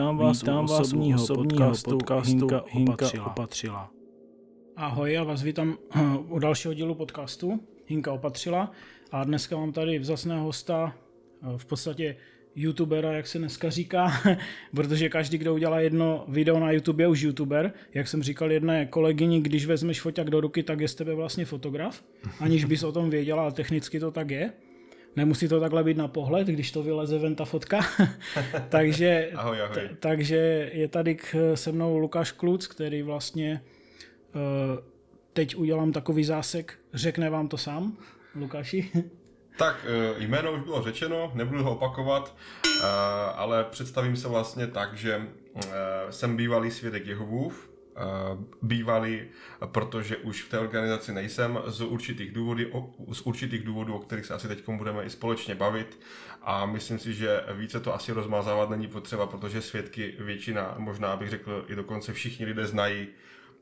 Vítám vás Vítám u osobního, osobního podcastu, podcastu Hinka, Hinka opatřila. opatřila. Ahoj, já vás vítám u dalšího dílu podcastu Hinka opatřila a dneska mám tady vzácného hosta, v podstatě youtubera, jak se dneska říká, protože každý, kdo udělá jedno video na YouTube, je už youtuber. Jak jsem říkal jedné kolegyni, když vezmeš foťák do ruky, tak je z tebe vlastně fotograf, aniž bys o tom věděla, ale technicky to tak je. Nemusí to takhle být na pohled, když to vyleze ven ta fotka. takže, ahoj, ahoj. T- takže je tady k, se mnou Lukáš Kluc, který vlastně uh, teď udělám takový zásek. Řekne vám to sám, Lukáši? Tak eh, jméno už bylo řečeno, nebudu ho opakovat, eh, ale představím se vlastně tak, že jsem bývalý svědek Jehovův, bývalý, protože už v té organizaci nejsem z určitých důvodů, z určitých důvodů, o kterých se asi teď budeme i společně bavit. A myslím si, že více to asi rozmazávat není potřeba, protože svědky většina, možná bych řekl i dokonce všichni lidé znají,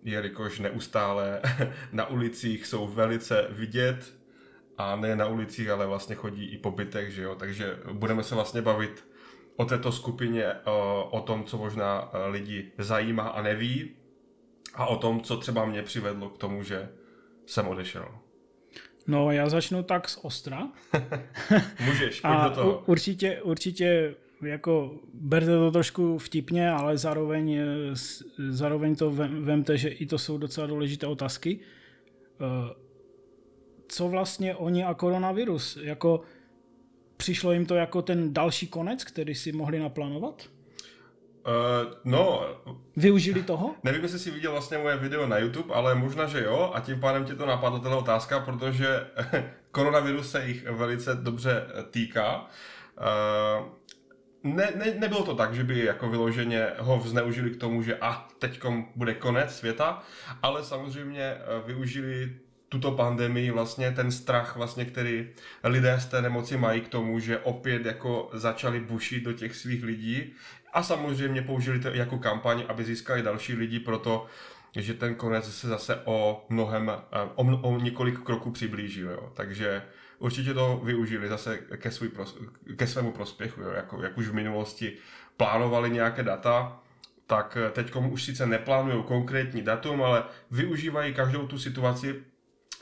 jelikož neustále na ulicích jsou velice vidět. A ne na ulicích, ale vlastně chodí i po bytech, že jo? takže budeme se vlastně bavit o této skupině, o tom, co možná lidi zajímá a neví, a o tom, co třeba mě přivedlo k tomu, že jsem odešel. No, já začnu tak z ostra. Můžeš, pojď a do toho. Určitě, určitě jako berte to trošku vtipně, ale zároveň, zároveň to vemte, že i to jsou docela důležité otázky. Eh, co vlastně oni a koronavirus? Jako přišlo jim to jako ten další konec, který si mohli naplánovat? Uh, no... Využili toho? Nevím, jestli jsi viděl vlastně moje video na YouTube, ale možná, že jo, a tím pádem tě to napadlo, tato otázka, protože koronavirus se jich velice dobře týká. Uh, ne, ne, nebylo to tak, že by jako vyloženě ho zneužili k tomu, že a ah, teďkom bude konec světa, ale samozřejmě eh, využili tuto pandemii, vlastně ten strach, vlastně, který lidé z té nemoci mají k tomu, že opět jako začali bušit do těch svých lidí a samozřejmě použili to jako kampaň, aby získali další lidi, proto že ten konec se zase o mnohem, eh, o, o několik kroků přiblížil. Jo. Takže určitě to využili zase ke, svůj, ke svému prospěchu, jo. Jako, jak už v minulosti plánovali nějaké data, tak eh, teď už sice neplánují konkrétní datum, ale využívají každou tu situaci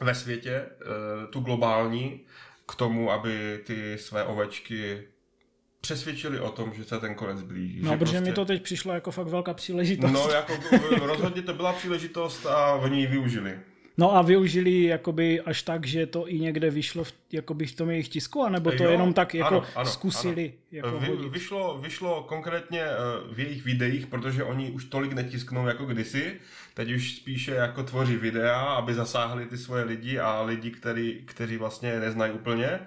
ve světě, eh, tu globální, k tomu, aby ty své ovečky přesvědčili o tom, že se ten konec blíží. No, protože prostě... mi to teď přišlo jako fakt velká příležitost. No, jako rozhodně to byla příležitost a oni ji využili. No a využili jakoby až tak, že to i někde vyšlo v, jakoby v tom jejich tisku, anebo to jo, jenom tak jako ano, ano, zkusili ano. Jako Vy, vyšlo, vyšlo konkrétně eh, v jejich videích, protože oni už tolik netisknou jako kdysi, teď už spíše jako tvoří videa, aby zasáhli ty svoje lidi a lidi, který, kteří vlastně neznají úplně.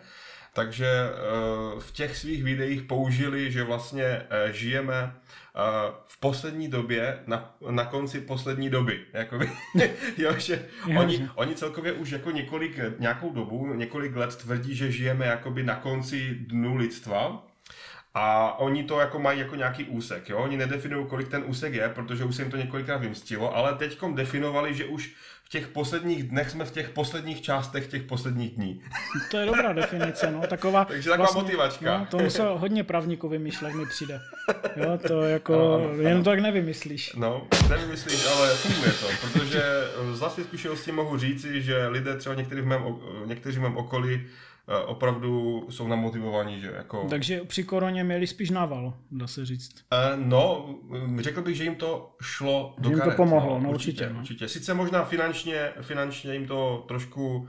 Takže eh, v těch svých videích použili, že vlastně eh, žijeme eh, v poslední době, na, na konci poslední doby. Jakoby, jo, že oni, oni celkově už jako několik, nějakou dobu, několik let tvrdí, že žijeme jakoby na konci dnu lidstva, a oni to jako mají jako nějaký úsek, jo? Oni nedefinují, kolik ten úsek je, protože už se jim to několikrát vymstilo, ale teďkom definovali, že už v těch posledních dnech jsme v těch posledních částech těch posledních dní. To je dobrá definice, no, taková... Takže taková vlastně, motivačka. No, to musel hodně právníků vymýšlet, mi přijde. Jo, to jako, no, ano, ano. jen to tak nevymyslíš. No, nevymyslíš, ale funguje to, protože z vlastní zkušenosti mohu říci, že lidé třeba někteří v mém, někteří v mém okolí opravdu jsou namotivovaní, že jako... Takže při koroně měli spíš nával, dá se říct. Uh, no, řekl bych, že jim to šlo do jim karet, to pomohlo, no, no určitě. Určitě, no. určitě. Sice možná finančně, finančně jim to trošku uh,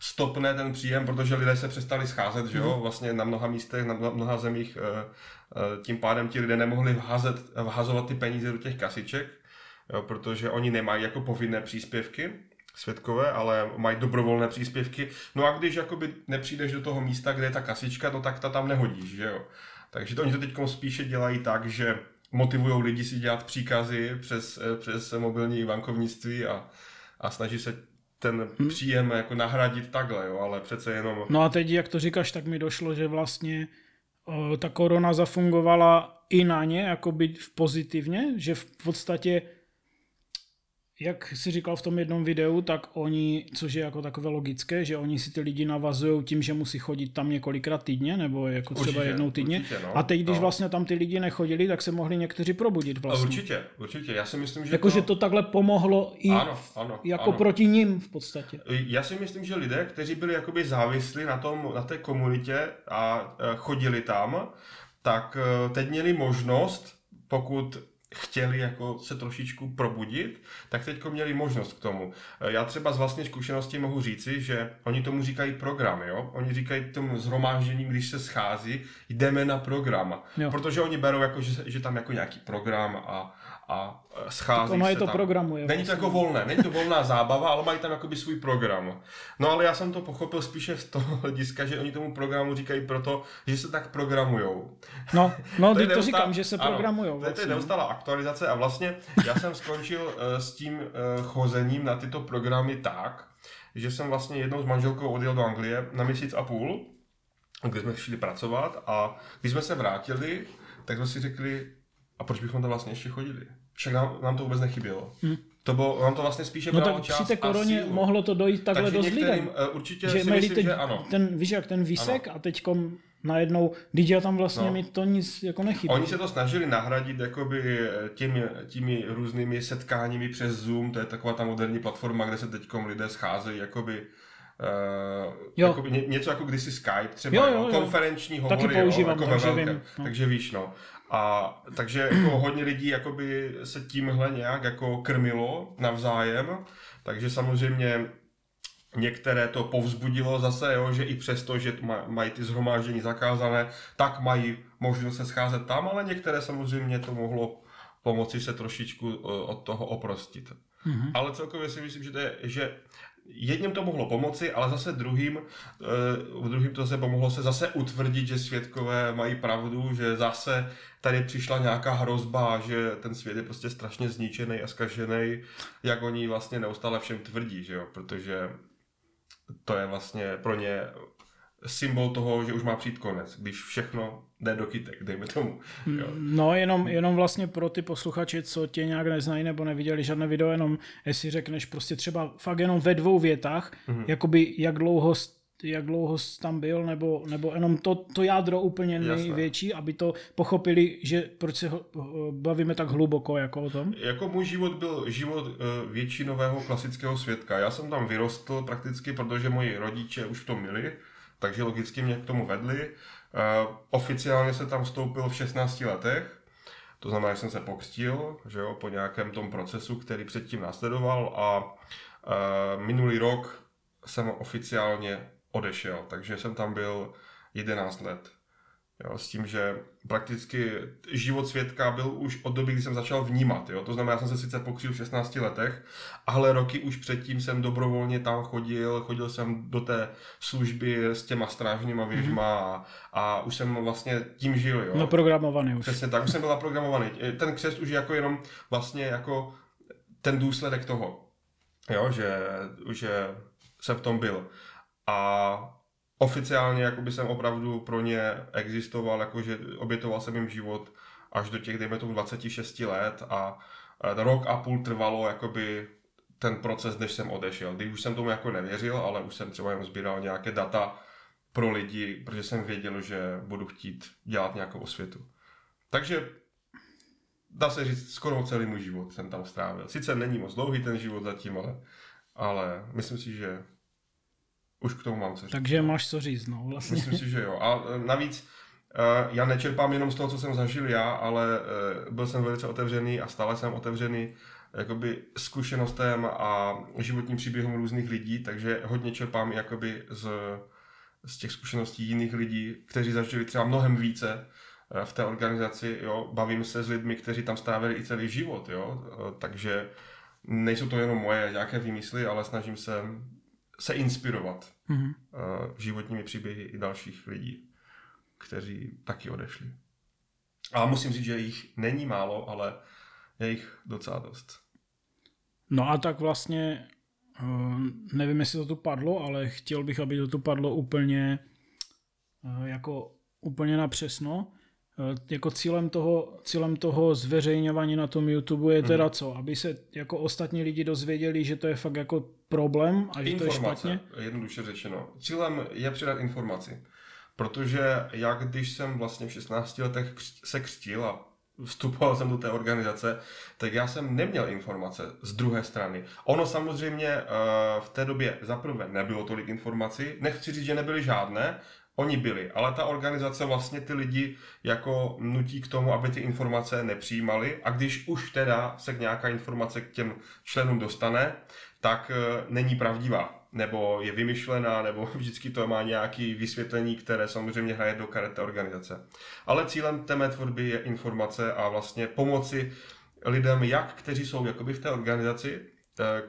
stopne ten příjem, protože lidé se přestali scházet, že jo, mm. vlastně na mnoha místech, na mnoha zemích uh, tím pádem ti lidé nemohli vházet, vhazovat ty peníze do těch kasiček, jo, protože oni nemají jako povinné příspěvky, světkové, ale mají dobrovolné příspěvky. No a když jakoby nepřijdeš do toho místa, kde je ta kasička, no tak ta tam nehodíš, že jo. Takže to oni to teď spíše dělají tak, že motivují lidi si dělat příkazy přes, přes mobilní bankovnictví a, a snaží se ten hmm. příjem jako nahradit takhle, jo, ale přece jenom... No a teď, jak to říkáš, tak mi došlo, že vlastně o, ta korona zafungovala i na ně, jako být pozitivně, že v podstatě jak si říkal v tom jednom videu, tak oni, což je jako takové logické, že oni si ty lidi navazují tím, že musí chodit tam několikrát týdně, nebo jako třeba Určitě, jednou týdně. určitě, no. A teď, když No. vlastně tam ty lidi nechodili, tak se mohli někteří probudit vlastně. Určitě, určitě. Já si myslím, že Jakože to takhle pomohlo i Ano, ano, jako ano. proti ním v podstatě. Já si myslím, že lidé, kteří byli jakoby závislí na, tom, na té komunitě a e, chodili tam, tak e, teď měli možnost, pokud chtěli jako se trošičku probudit, tak teď měli možnost k tomu. E, Já třeba z vlastní zkušenosti mohu říci, že oni tomu říkají program, jo? Oni říkají tomu zhromáždění, když se schází, jdeme na program. Jo. Protože oni berou, jako, že, že tam jako nějaký program a, a e, schází Tak ono je se to tam. programuje. Není to vlastně. jako volné, není to volná zábava, ale mají tam jakoby svůj program. No ale já jsem to pochopil spíše z toho hlediska, že oni tomu programu říkají proto, že se tak programujou. No, no To to říkám, že se ano, programujou. To je, to je Vlastně. neustálá aktualizace a vlastně já jsem skončil uh, s tím uh, chozením na tyto programy tak, že jsem vlastně jednou s manželkou odjel do Anglie na měsíc a půl, kde jsme šli pracovat a když jsme se vrátili, tak jsme si řekli, a proč bychom tam vlastně ještě chodili? Však nám, nám to vůbec nechybělo. Hm. To bylo, nám to vlastně spíše No tak čas při té koroně mohlo to dojít takhle Takže dost lidem. eh, určitě Že si myslím, teď že ano. ten, víš jak, ten výsek a teďkom najednou, když já tam vlastně No. mi to nic jako nechybí. Oni se to snažili nahradit jakoby těmi, těmi různými setkáními přes Zoom, to je taková ta moderní platforma, kde se teď lidé scházejí, jakoby Uh, Jo. jakoby ně, něco jako kdysi Skype, třeba Jo, jo, jo, konferenční hovory, Taky používám, jo, jako takže vím, no. takže víš, no. A takže jako hodně lidí jakoby se tímhle nějak jako krmilo navzájem, takže samozřejmě Některé to povzbudilo zase, jo, že i přesto, že ma- mají ty zhromáždění zakázané, tak mají možnost se scházet tam, ale některé samozřejmě to mohlo pomoci se trošičku eh, od toho oprostit. Mhm. Ale celkově si myslím, že, to je, že jedním to mohlo pomoci, ale zase druhým, eh, v druhým to se pomohlo se zase utvrdit, že svědkové mají pravdu, že zase tady přišla nějaká hrozba, že ten svět je prostě strašně zničený a zkažený, jak oni vlastně neustále všem tvrdí, že jo, protože to je vlastně pro ně symbol toho, že už má přijít konec, když všechno jde do kytek, dejme tomu. Jo. No jenom, jenom vlastně pro ty posluchače, co tě nějak neznají nebo neviděli žádné video, jenom jestli řekneš prostě třeba fakt jenom ve dvou větách, Mhm. jakoby jak dlouho jak dlouho jsi tam byl, nebo, nebo jenom to, to jádro úplně Jasné. největší, aby to pochopili, že proč se bavíme tak hluboko jako o tom. Jako můj život byl život eh, většinového klasického svědka. Já jsem tam vyrostl prakticky, protože moji rodiče už v tom byli, takže logicky mě k tomu vedli. Eh, Oficiálně se tam vstoupil v 16 letech, to znamená, že jsem se pokřtil, že jo, po nějakém tom procesu, který předtím následoval a eh, minulý rok jsem oficiálně odešel, takže jsem tam byl 11 let. Jo, s tím, že prakticky život svědka byl už od doby, kdy jsem začal vnímat. Jo? To znamená, já jsem se sice pokřil v 16 letech, ale roky už předtím jsem dobrovolně tam chodil, chodil jsem do té služby s těma strážnýma věžma a, a už jsem vlastně tím žil. Jo? Naprogramovaný už. Přesně tak, už jsem byl naprogramovaný. Ten křest už je jako jenom vlastně jako ten důsledek toho, jo, že, že jsem v tom byl. A oficiálně jakoby jsem opravdu pro ně existoval, jakože obětoval jsem jim život až do těch, dejme tomu, 26 let a rok a půl trvalo jakoby ten proces, než jsem odešel. Když už jsem tomu jako nevěřil, ale už jsem třeba jenom sbíral nějaké data pro lidi, protože jsem věděl, že budu chtít dělat nějakou osvětu. Takže dá se říct, skoro celý můj život jsem tam strávil. Sice není moc dlouhý ten život zatím, ale, ale myslím si, že už k tomu mám co říct. Takže máš co říct, no vlastně. Myslím si, že jo. A e, navíc e, já nečerpám jenom z toho, co jsem zažil já, ale e, byl jsem velice otevřený a stále jsem otevřený jakoby zkušenostem a životním příběhům různých lidí, takže hodně čerpám jakoby z, z těch zkušeností jiných lidí, kteří zažili třeba mnohem více v té organizaci, jo, bavím se s lidmi, kteří tam strávili i celý život, jo, takže nejsou to jenom moje nějaké výmysly, ale snažím se se inspirovat Mhm. uh, životními příběhy i dalších lidí, kteří taky odešli. A musím říct, že jich není málo, ale je jich docela dost. No a tak vlastně, eh, nevím, jestli to tu padlo, ale chtěl bych, aby to tu padlo úplně eh, jako úplně na přesno. Jako cílem toho, cílem toho zveřejňování na tom YouTube je teda hmm. co? Aby se jako ostatní lidi dozvěděli, že to je fakt jako problém a že informace, to je špatně? jednoduše řečeno. Cílem je předat informaci. Protože já, když jsem vlastně v 16 letech se křtil a vstupoval jsem do té organizace, tak já jsem neměl informace z druhé strany. Ono samozřejmě eh, v té době zaprvé nebylo tolik informací, nechci říct, že nebyly žádné, Oni byli, ale ta organizace vlastně ty lidi jako nutí k tomu, aby ty informace nepřijímali. A když už teda se nějaká informace k těm členům dostane, tak e, není pravdivá, nebo je vymyšlená, nebo vždycky to má nějaké vysvětlení, které samozřejmě hraje do karet té organizace. Ale cílem té mé tvorby je informace a vlastně pomoci lidem, jak kteří jsou jakoby v té organizaci, e,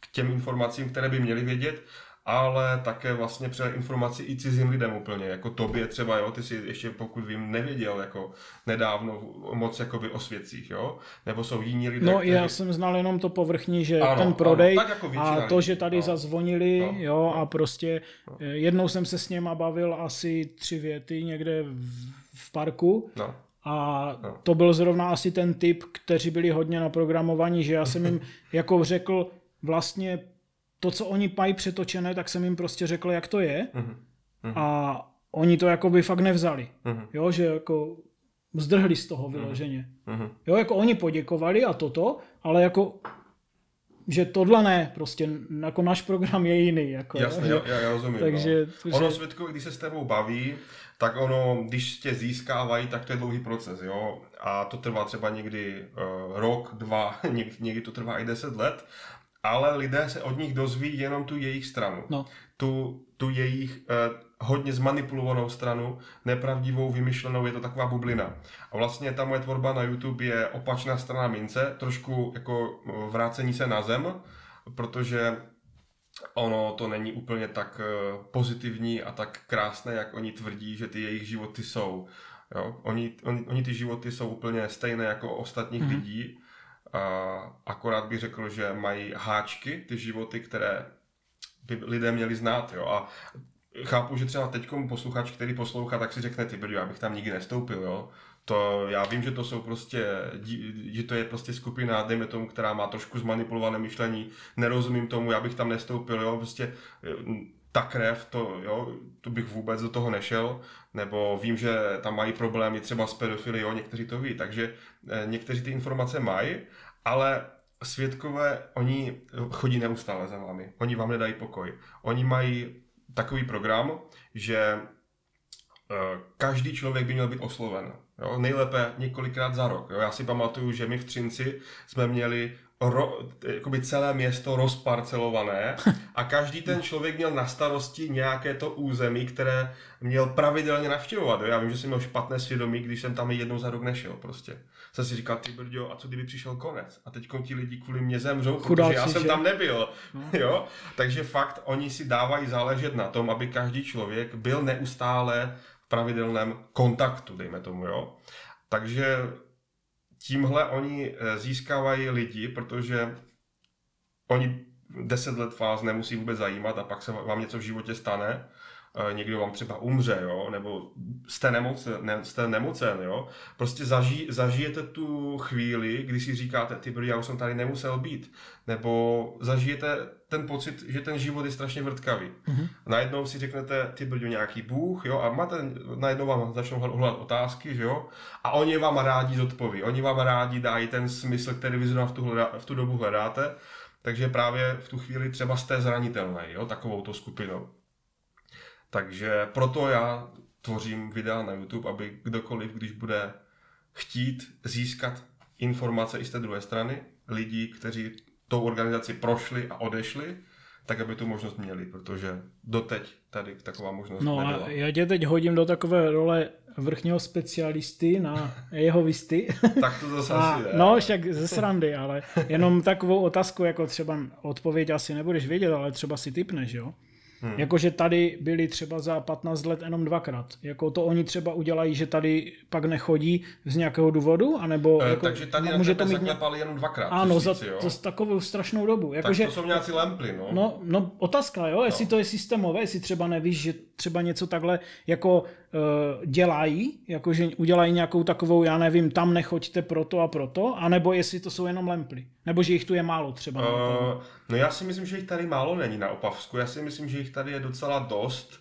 k těm informacím, které by měli vědět, ale také vlastně předat informaci i cizím lidem úplně, jako tobě třeba, jo, ty si ještě pokud vím nevěděl jako nedávno moc jakoby o svědcích, jo, nebo jsou jiní lidé, No kteří... já jsem znal jenom to povrchní, že ano, ten prodej ano, jako a to, že tady no. zazvonili, no, jo, no, a prostě no. Jednou jsem se s něma bavil asi tři věty někde v, v parku, no. A no. to byl zrovna asi ten typ, kteří byli hodně na programování, že já jsem jim jako řekl vlastně to, co oni mají přetočené, tak jsem jim prostě řekl, jak to je. Uh-huh. A oni to jako by fakt nevzali. Uh-huh. Jo, že jako zdrhli z toho vyloženě. Uh-huh. Jo, jako oni poděkovali a toto, ale jako že tohle ne, prostě jako náš program je jiný. Jako, Jasně, jo, já, já rozumím. Takže, no. Ono, Světko, když se s tebou baví, tak ono, když tě získávají, tak to je dlouhý proces, jo. A to trvá třeba někdy uh, rok, dva, někdy, někdy to trvá i deset let ale lidé se od nich dozví jenom tu jejich stranu. No. Tu, tu jejich eh, hodně zmanipulovanou stranu, nepravdivou, vymyšlenou, je to taková bublina. A vlastně ta moje tvorba na YouTube je opačná strana mince, trošku jako eh, vrácení se na zem, protože ono to není úplně tak eh, pozitivní a tak krásné, jak oni tvrdí, že ty jejich životy jsou. Jo? Oni, oni, oni ty životy jsou úplně stejné jako ostatních mm-hmm. lidí, akorát bych řekl, že mají háčky, ty životy, které by lidé měli znát. Jo? A chápu, že třeba teď posluchač, který poslouchá, tak si řekne, ty brďo, já bych tam nikdy nestoupil, jo. To, já vím, že to jsou prostě, že to je prostě skupina, dejme tomu, která má trošku zmanipulované myšlení, nerozumím tomu, já bych tam nestoupil, jo, prostě ta krev, to, jo, to bych vůbec do toho nešel, nebo vím, že tam mají problémy třeba s jo, někteří to ví, takže eh, někteří ty informace mají, ale svědkové, oni chodí neustále za vámi, oni vám nedají pokoj. Oni mají takový program, že eh, každý člověk by měl být osloven. Jo? Nejlépe několikrát za rok. Jo? Já si pamatuju, že my v Třinci jsme měli ro, jakoby celé město rozparcelované a každý ten člověk měl na starosti nějaké to území, které měl pravidelně navštěvovat. Já vím, že jsem měl špatné svědomí, když jsem tam jednou za rok nešel prostě. Jsem si říkal, ty brďo, a co kdyby přišel konec? A teď ti lidi kvůli mě zemřou, Chudáci, protože já jsem že? tam nebyl. No. jo? Takže fakt, oni si dávají záležet na tom, aby každý člověk byl neustále v pravidelném kontaktu, dejme tomu, jo. Takže tímhle oni eh, získávají lidi, protože oni deset let vás nemusí vůbec zajímat a pak se vám něco v životě stane, někdo vám třeba umře, jo, nebo jste, nemocen, ne, jste nemocen, jo. Prostě zažij, zažijete tu chvíli, kdy si říkáte, ty já už jsem tady nemusel být, nebo zažijete ten pocit, že ten život je strašně vrtkavý. Mm-hmm. Najednou si řeknete, ty brďo, nějaký bůh, jo, a máte, najednou vám začnou hledat otázky, že jo, a oni vám rádi zodpoví, oni vám rádi dají ten smysl, který vy v tu, hleda, v tu dobu hledáte, takže právě v tu chvíli třeba jste zranitelný, jo, takovou to skupinou. Takže proto já tvořím videa na YouTube, aby kdokoliv, když bude chtít získat informace i z té druhé strany, lidí, kteří tou organizaci prošli a odešli, tak aby tu možnost měli, protože doteď tady taková možnost no nebyla. a já tě teď hodím do takové role vrchního specialisty na jeho visty. tak to zase a, asi. No, však ze srandy, ale jenom takovou otázku, jako třeba odpověď asi nebudeš vědět, ale třeba si typneš, jo? Hmm. Jakože tady byli třeba za 15 let jenom dvakrát. Jako to oni třeba udělají, že tady pak nechodí z nějakého důvodu, anebo e, jako, takže tady může to mít zaklepali jenom dvakrát. Ano, za, jo? za takovou strašnou dobu. Jako, tak že, to jsou nějací lemply, no. no. No, otázka, jo, jestli no. to je systémové, jestli třeba nevíš, že třeba něco takhle jako dělají, jakože udělají nějakou takovou, já nevím, tam nechoďte proto a proto, anebo jestli to jsou jenom lemply. Nebo že jich tu je málo třeba. Uh, no já si myslím, že jich tady málo není na Opavsku. Já si myslím, že jich tady je docela dost.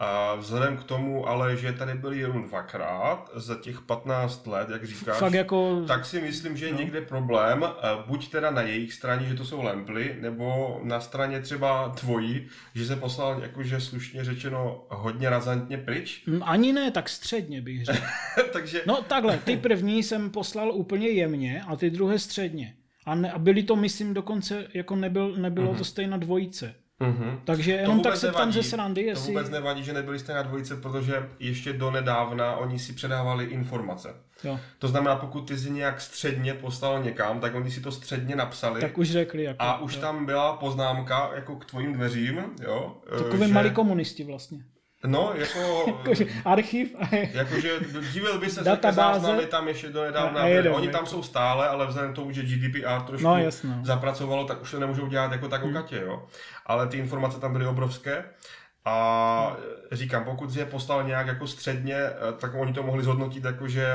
A vzhledem k tomu, ale že tady byli jenom dvakrát za těch 15 let, jak říkáš, Fakt jako... tak si myslím, že je no. někde problém, buď teda na jejich straně, že to jsou lemply, nebo na straně třeba tvojí, že se poslal jakože slušně řečeno hodně razantně pryč. Mm, ani ne, tak středně bych řekl. Takže... No takhle, ty první jsem poslal úplně jemně a ty druhé středně. A, ne, a byli to, myslím, dokonce, jako nebyl, nebylo mm-hmm. to stejná dvojice. Mm-hmm. Takže jenom tak se tam ze srandy, jestli... To vůbec nevadí, že nebyli stejná dvojice, protože ještě do nedávna oni si předávali informace. Jo. To znamená, pokud ty jsi nějak středně poslal někam, tak oni si to středně napsali. Tak už řekli. Jako, a už jo. tam byla poznámka jako k tvojim dveřím. Jo, Takové že... malí komunisti vlastně. No, jako... jakože archiv. jakože divil by se, že záznamy tam ještě do nedávna byly. Oni tam jsou stále, ale vzhledem k tomu, že GDPR trošku no, jasno. zapracovalo, tak už to nemůžou dělat jako tak o hmm. katě, jo. Ale ty informace tam byly obrovské. A říkám, pokud je poslal nějak jako středně, eh, tak oni to mohli zhodnotit jako, že,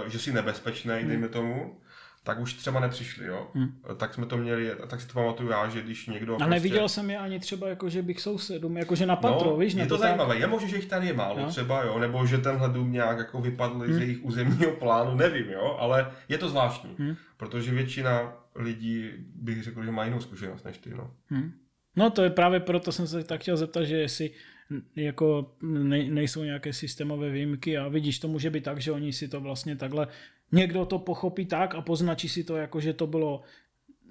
uh, že jsi nebezpečný, hmm. dejme tomu tak už třeba nepřišli, jo. Hmm. Tak jsme to měli, tak si to pamatuju já, že když někdo... A prostě... neviděl jsem je ani třeba, jako, že bych sousedům, jako že na patro, no, víš? Je to tak... zajímavé, je možné, že jich tady je málo no. třeba, jo, nebo že tenhle dům nějak jako vypadl hmm. z jejich územního plánu, nevím, jo, ale je to zvláštní, hmm. protože většina lidí bych řekl, že má jinou zkušenost než ty, no. Hmm. No to je právě proto jsem se tak chtěl zeptat, že jestli jako ne, nejsou nějaké systémové výjimky a vidíš, to může být tak, že oni si to vlastně takhle někdo to pochopí tak a poznačí si to jako, že to bylo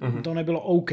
Mm-hmm. To nebylo OK,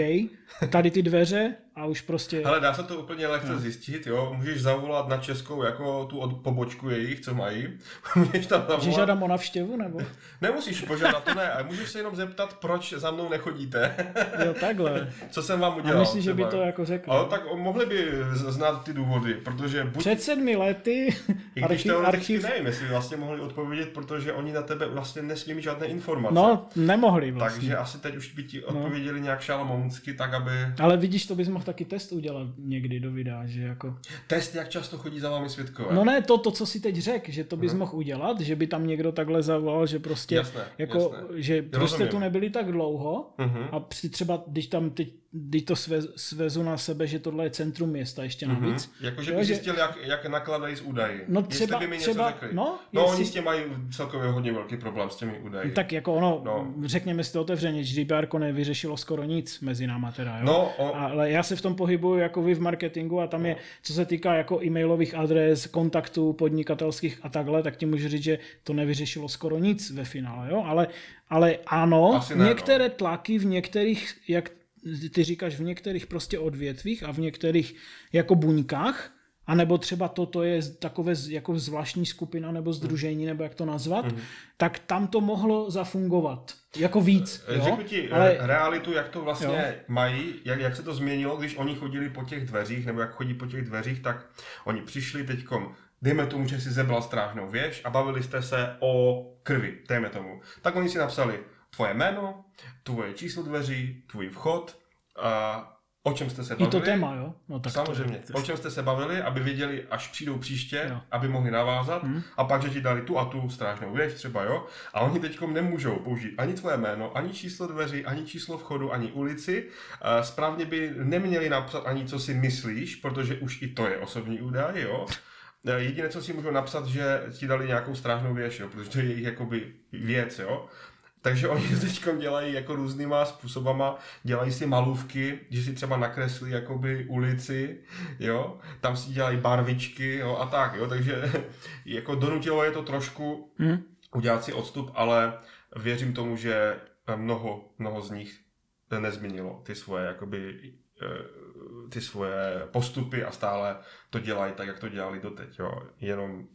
tady ty dveře a už prostě... Ale dá se to úplně lehce no. zjistit, jo. Můžeš zavolat na českou jako tu od, pobočku jejich, co mají. můžeš tam zavolat... Že žádám o navštěvu, nebo? Nemusíš požádat, to ne, ale můžeš se jenom zeptat, proč za mnou nechodíte. jo, takhle. Co jsem vám udělal. A myslíš, že by to jako řekl? Ale tak mohli by znát ty důvody, protože... Buď... Před sedmi lety I když archiv, archiv... nevím, jestli vlastně mohli odpovědět, protože oni na tebe vlastně nesmí mít žádné informace. No, nemohli vlastně. Takže asi teď už by ti no. odpověděli no. nějak šalomounsky, tak aby... Ale vidíš, to bys mohl taky test udělat někdy do videa, že jako... Test, jak často chodí za vámi světkové? No ne, to, to co si teď řekl, že to bys hmm. mohl udělat, že by tam někdo takhle zavolal, že prostě, jasné, jako, jasné. že prostě tu nebyli tak dlouho hmm. a třeba, když tam teď když to sve, svezu na sebe, že tohle je centrum města ještě mhm. navíc. Mm-hmm. Jakože by zjistil, jak, jak nakladají s údaji. No třeba, by mi třeba, něco řekli. No, no jestli... oni s tím mají celkově hodně velký problém s těmi údaji. Tak jako ono, no. řekněme si to otevřeně, GDPR nevyřešilo skoro nic mezi náma teda, jo? No, o... Ale já se v tom pohybuju jako vy v marketingu a tam no. je, co se týká jako e-mailových adres, kontaktů podnikatelských a takhle, tak ti můžu říct, že to nevyřešilo skoro nic ve finále, jo? Ale, ale ano, ne, některé no. tlaky v některých, jak ty říkáš v některých prostě odvětvích a v některých jako buňkách, a nebo třeba toto je takové jako zvláštní skupina nebo združení, nebo jak to nazvat, mm-hmm. tak tam to mohlo zafungovat. Jako víc. Jo? Řeknu ti eh, Ale... realitu, jak to vlastně jo. mají, jak, jak se to změnilo, když oni chodili po těch dveřích, nebo jak chodí po těch dveřích, tak oni přišli teďkom, dejme tomu, že si zebral strážnou věž a bavili jste se o krvi, dejme tomu. Tak oni si napsali tvoje jméno, tvoje číslo dveří, tvůj vchod, a o čem jste se bavili. I to téma, jo? No, tak Samozřejmě. To... O čem jste se bavili, aby věděli, až přijdou příště, jo. aby mohli navázat hmm. a pak, že ti dali tu a tu strážnou věc třeba, jo? A oni teď nemůžou použít ani tvoje jméno, ani číslo dveří, ani číslo vchodu, ani ulici. Správně by neměli napsat ani, co si myslíš, protože už i to je osobní údaj, jo? Jediné, co si můžou napsat, že ti dali nějakou strážnou věž, jo? protože to je jejich jakoby věc, jo? Takže oni teď dělají jako různýma způsobama, dělají si malůvky, že si třeba nakreslí jakoby ulici, jo, tam si dělají barvičky, jo, a tak, jo, takže jako donutilo je to trošku hmm. udělat si odstup, ale věřím tomu, že mnoho, mnoho z nich nezměnilo ty svoje jakoby eh, ty svoje postupy a stále to dělají tak, jak to dělali doteď, jo, jenom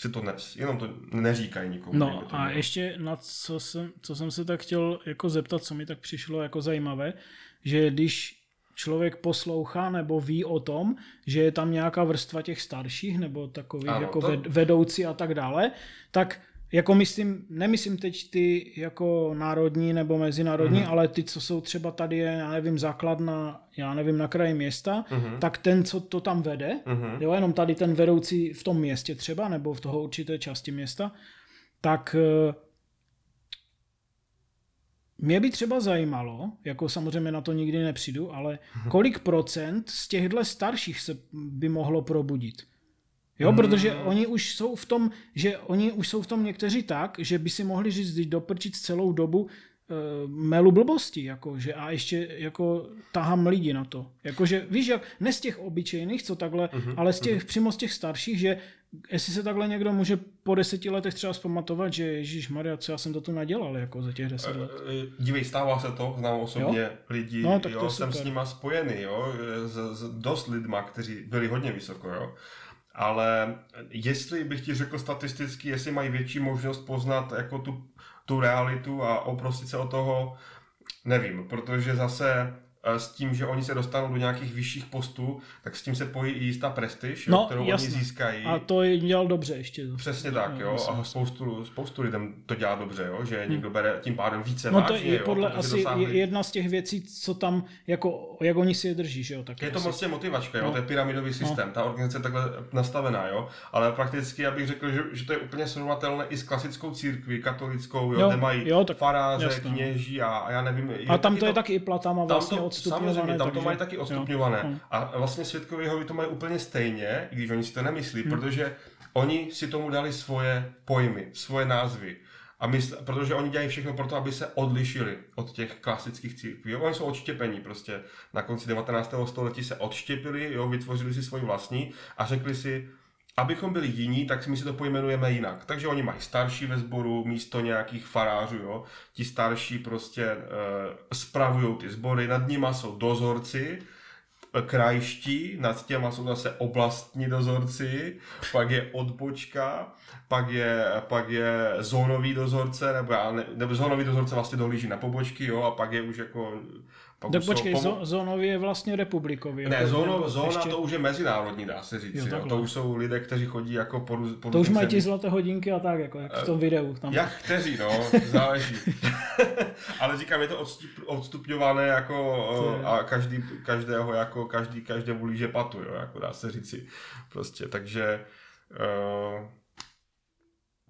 si to ne, jenom to neříkají nikomu. No a ne. ještě na co jsem, co jsem se tak chtěl jako zeptat, co mi tak přišlo jako zajímavé, že když člověk poslouchá nebo ví o tom, že je tam nějaká vrstva těch starších nebo takových ano, jako to... vedoucí a tak dále, tak jako myslím, nemyslím teď ty jako národní nebo mezinárodní, mm-hmm. ale ty, co jsou třeba tady, já nevím, základna, já nevím, na kraji města, mm-hmm. tak ten, co to tam vede, mm-hmm. jo, jenom tady ten vedoucí v tom městě třeba, nebo v toho určité části města, tak eh, mě by třeba zajímalo, jako samozřejmě na to nikdy nepřijdu, ale kolik procent z těchto starších se by mohlo probudit? Jo, mm. protože oni už jsou v tom, že oni už jsou v tom někteří tak, že by si mohli říct, doprčit celou dobu uh, melu blbosti, jakože, a ještě jako tahám lidi na to. Jakože, víš, jak, ne z těch obyčejných, co takhle, mm-hmm, ale z těch, mm-hmm. přímo z těch starších, že jestli se takhle někdo může po deseti letech třeba zpamatovat, že Ježíš Maria, co já jsem to tu nadělal jako za těch deset let. Eh, eh, dívej, stává se to, znám osobně jo? lidi, no, tak jo, jsem s nima spojený, jo, s, s dost lidma, kteří byli hodně vysoko, jo ale jestli bych ti řekl statisticky, jestli mají větší možnost poznat jako tu, tu realitu a oprostit se od toho, nevím, protože zase s tím, že oni se dostanou do nějakých vyšších postů, tak s tím se pojí i jistá prestiž, no, kterou jasně. oni získají. A to je dělal dobře ještě. Přesně tak, jo. Jasně. A spoustu, spoustu lidem to dělá dobře, jo. Že hmm. někdo bere tím pádem více no, vážně, to je jo, podle asi dosáhli... jedna z těch věcí, co tam, jako, jak oni si je drží, že jo. Tak je to vlastně motivačka, jo. No. To je pyramidový no. systém. No. Ta organizace je takhle nastavená, jo. Ale prakticky, já bych řekl, že, že to je úplně srovnatelné i s klasickou církví, katolickou, jo, jo kde mají jo, tak, faráře, jasný. kněží a, a já nevím. A tam to je taky i platama vlastně odstupňované. Samozřejmě, tam to mají taky odstupňované. Jo. A vlastně světkové Jehovy to mají úplně stejně, i když oni si to nemyslí, hmm. protože oni si tomu dali svoje pojmy, svoje názvy. A mysl, protože oni dělají všechno pro to, aby se odlišili od těch klasických církví. Oni jsou odštěpení prostě. Na konci 19. století se odštěpili, jo, vytvořili si svůj vlastní a řekli si, abychom byli jiní, tak my si to pojmenujeme jinak. Takže oni mají starší ve sboru místo nějakých farářů, jo. Ti starší prostě e, spravují ty sbory, nad nima jsou dozorci, eh, krajští, nad těma jsou zase oblastní dozorci, pak je odbočka, pak je, pak je zónový dozorce, nebo, já ne, nebo zónový dozorce vlastně dohlíží na pobočky, jo, a pak je už jako tak počkej, pomo- zónový je vlastně republikový. Ne, zóno, zóna ještě... to už je mezinárodní, dá se říct. Jo, jo. To už jsou lidé, kteří chodí jako po, po To už mají ti zlaté hodinky a tak, jako jak v tom eh, videu. Tam. Jak kteří, no, záleží. Ale říkám, je to odstup, odstupňované jako je... a každý, každého jako, každý, každému líže patu, jo, jako dá se říci. Prostě, takže uh,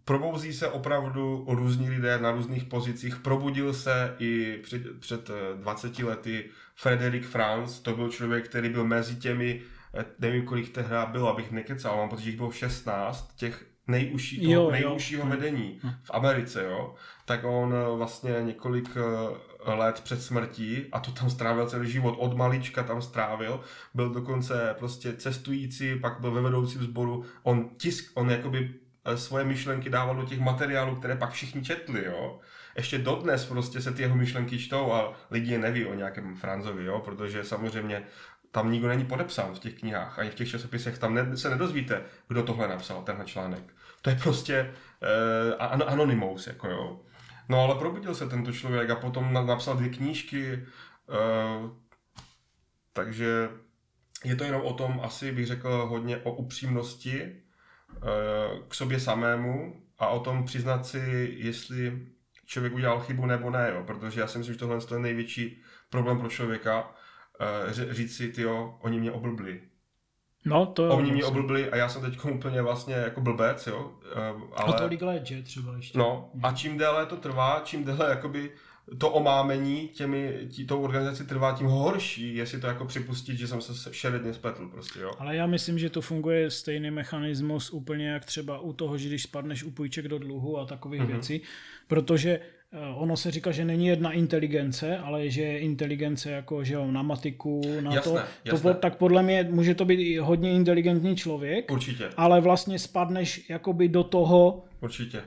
probouzí se opravdu různí lidé na různých pozicích. Probudil se i před, před 20 eh, lety Frederik Franz, to byl člověk, který byl mezi těmi, eh, nevím kolik tehdy bylo, abych nekecal, mám pocit, že jich bylo 16, těch nejužší, toho jo, nejužšího jo. vedení v Americe, jo, tak on eh, vlastně několik let před smrtí a to tam strávil celý život, od malička tam strávil, byl dokonce prostě cestující, pak byl ve vedoucím sboru, on tisk, on jakoby svoje myšlenky dával do těch materiálů, které pak všichni četli, jo. Ještě dodnes prostě se ty jeho myšlenky čtou a lidi je neví o nějakém Franzovi, jo, protože samozřejmě tam nikdo není podepsán v těch knihách, ani v těch časopisech, tam ne, se nedozvíte, kdo tohle napsal, tenhle článek. To je prostě eh, an, anonymous, jako jo. No ale probudil se tento člověk a potom napsal dvě knížky, eh, takže je to jenom o tom, asi bych řekl hodně o upřímnosti, Eh, k sobě samému a o tom přiznat si, jestli člověk udělal chybu nebo ne, jo? protože já si myslím, že tohle je největší problém pro člověka, eh, říct si, ty oni mě oblbli. No, to Oni mě oblbli a já jsem teď úplně vlastně jako blbec, jo. Eh, ale... A let, že třeba ještě. No, a čím déle to trvá, čím déle jakoby to omámení těmi, tí, tou organizaci trvá, tím horší, jestli to jako připustit, že jsem se šeredně spletl prostě, jo. Ale já myslím, že to funguje stejný mechanismus úplně jak třeba u toho, že když spadneš u půjček do dluhu a takových mm-hmm. věcí, protože eh, ono se říká, že není jedna inteligence, ale že je inteligence jako, že jo, na matiku, na jasné, to, jasné. to, tak podle mě může to být i hodně inteligentní člověk. Určitě. Ale vlastně spadneš jakoby do toho, Určitě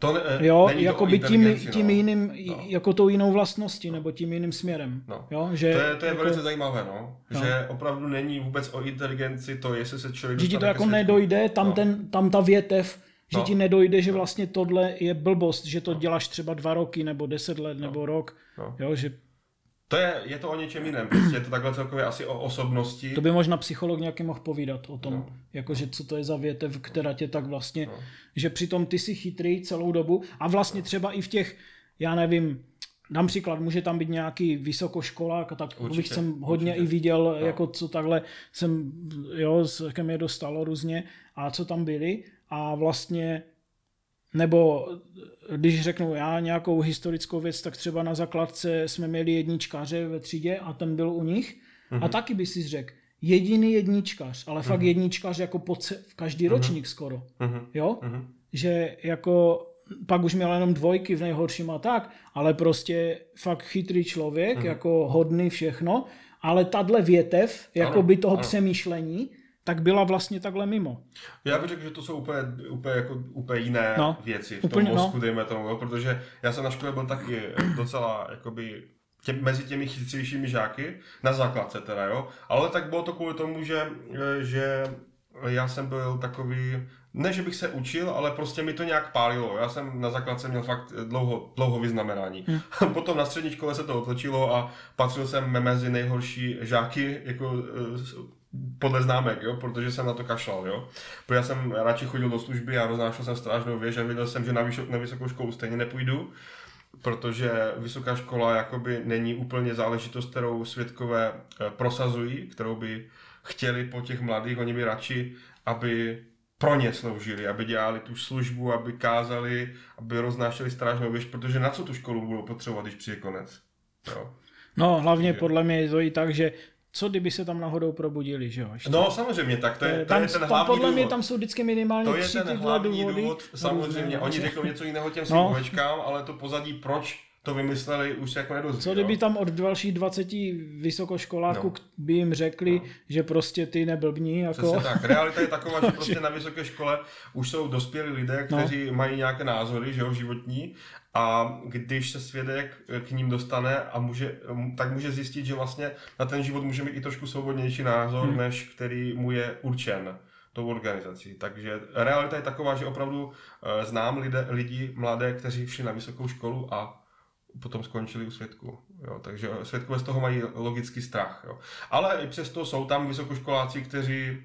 to ne, jo, jako by tím, tím no. jiným, no. jako tou jinou vlastností, no. nebo tím jiným směrem. No. Jo, že, to je, to je jako, velice zajímavé, no. no. Že opravdu není vůbec o inteligenci to, jestli se člověk Že ti to jako nedojde, tam, no. ten, tam ta větev, že no. ti nedojde, že no. vlastně tohle je blbost, že to děláš třeba dva roky, nebo deset let, no. nebo rok. No. Jo, že To je, je to o něčem jiném, prostě je to takhle celkově asi o osobnosti. To by možná psycholog nějaký mohl povídat o tom, no. jakože co to je za větev, která tě tak vlastně, no. že přitom ty jsi chytrý celou dobu a vlastně třeba i v těch, já nevím, dám příklad, může tam být nějaký vysokoškolák, tak určitě, bych jsem hodně určitě. i viděl, no. jako co takhle jsem, jo, ke mě dostalo různě a co tam byli a vlastně nebo když řeknu já nějakou historickou věc, tak třeba na základce jsme měli jedničkaře ve třídě a ten byl u nich. Mm-hmm. A mhm. taky by si řekl, jediný jedničkař, ale mm-hmm. fakt mhm. jedničkař jako po ce- v každý mm-hmm. ročník skoro. Mm-hmm. Jo? Mm-hmm. Že jako pak už měl jenom dvojky v nejhorším a tak, ale prostě fakt chytrý člověk, mm-hmm. jako hodný všechno, ale tahle větev, jako ano, by toho ano. přemýšlení, tak byla vlastně takhle mimo. Já bych řekl, že to jsou úplně, úplně, jako, úplně jiné no, věci v úplně, tom mozku, no. dejme tomu, jo, protože já jsem na škole byl taky docela jakoby tě, mezi těmi chytřejšími žáky, na základce teda, jo, ale tak bylo to kvůli tomu, že, že já jsem byl takový, ne, že bych se učil, ale prostě mi to nějak pálilo. Já jsem na základce měl fakt dlouho, dlouho vyznamenání. Hmm. Potom na střední škole se to otočilo a patřil jsem mezi nejhorší žáky, jako podle známek, jo, protože jsem na to kašlal, jo. Protože já jsem radši chodil do služby a roznášel jsem strážnou věž a viděl jsem, že na, na vysokou školu stejně nepůjdu, protože vysoká škola jakoby není úplně záležitost, kterou světkové eh, prosazují, kterou by chtěli po těch mladých, oni by radši, aby pro ně sloužili, aby dělali tu službu, aby kázali, aby roznášeli strážnou věž, protože na co tu školu budou potřebovat, když přijde konec. Jo. No, hlavně podle mě je to i tak, že co kdyby se tam náhodou probudili, že jo? Ještě. No samozřejmě, tak to je, to tam, je ten hlavní Podle důvod. mě tam jsou vždycky minimálně to je tři ten tyhle důvody. Důvod, samozřejmě, oni řeknou něco jiného těm svým no. ale to pozadí, proč to vymysleli, už jako nedozví. Co kdyby tam od dalších 20 vysokoškoláků no. by jim řekli, no. že prostě ty neblbní. Jako... Přesně tak. Realita je taková, že prostě na vysoké škole už jsou dospělí lidé, no. kteří no. mají nějaké názory, že jo, životní a když se svědek k ním dostane a může, tak může zjistit, že vlastně na ten život může mít i trošku svobodnější názor, hmm. než který mu je určen tou organizací. Takže realita je taková, že opravdu uh, znám lidé, lidi mladé, kteří šli na vysokou školu a potom skončili u svědku. Jo, takže svědkové z toho mají logický strach. Jo. Ale i přesto jsou tam vysokoškoláci, kteří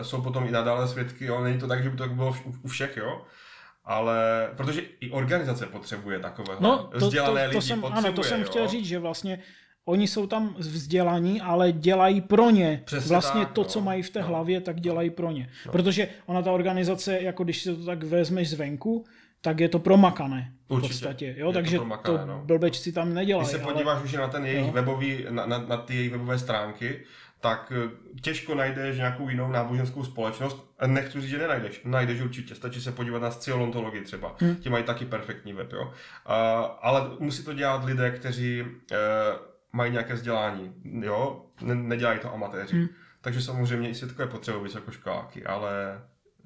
e, jsou potom i nadále svědky. Jo. Není to tak, že by to bylo u, u všech, jo. Ale protože i organizace potřebuje takové no, to, vzdělané to, to, to lidi. Jsem, potřebuje, ano, to jsem jo. chtěl říct, že vlastně oni jsou tam vzdělaní, ale dělají pro ně. Přesně vlastně tak, to, no. co mají v té no. hlavě, tak dělají pro ně. No. Protože ona ta organizace, jako když si to tak vezmeš zvenku, tak je to promakané. Určitě. V podstatě, jo? takže to, promakané, to no. blbečci tam nedělají. Když se podíváš ale... už na ten jejich jo. webový, na, na, na ty jejich webové stránky, tak eh, těžko najdeš nějakou jinou náboženskou společnost. Nechci říct, že nenajdeš. Najdeš určitě. Stačí se podívat na sciolontologii třeba. Hmm. Ti mají taky perfektní web. Jo? Uh, ale musí to dělat lidé, kteří uh, mají nějaké vzdělání. Jo? Ne, nedělají to amatéři. Hmm. Takže samozřejmě i světkové potřebují vysokoškoláky, ale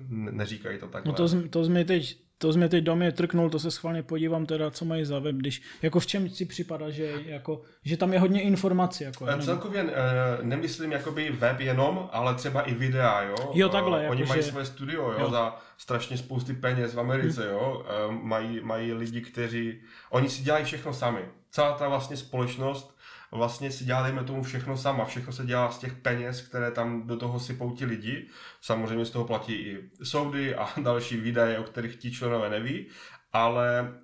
neříkají to takhle. No to, to jsme teď to jsme teď do mě trknul, to se schválně podívám teda, co mají za web, když, jako v čem si připadá, že, jako, že tam je hodně informací. Jako, nebo... Celkově uh, nemyslím jakoby web jenom, ale třeba i videa, jo. Jo, takhle. Uh, oni jako, mají že... své studio, jo, jo, za strašně spousty peněz v Americe, hmm. jo. Uh, mají, mají lidi, kteří, oni si dělají všechno sami. Celá ta vlastně společnost vlastně si dělá, dejme tomu, všechno sama. Všechno se dělá z těch peněz, které tam do toho sypou ti lidi. Samozřejmě z toho platí i soudy a další výdaje, o kterých ti členové neví, ale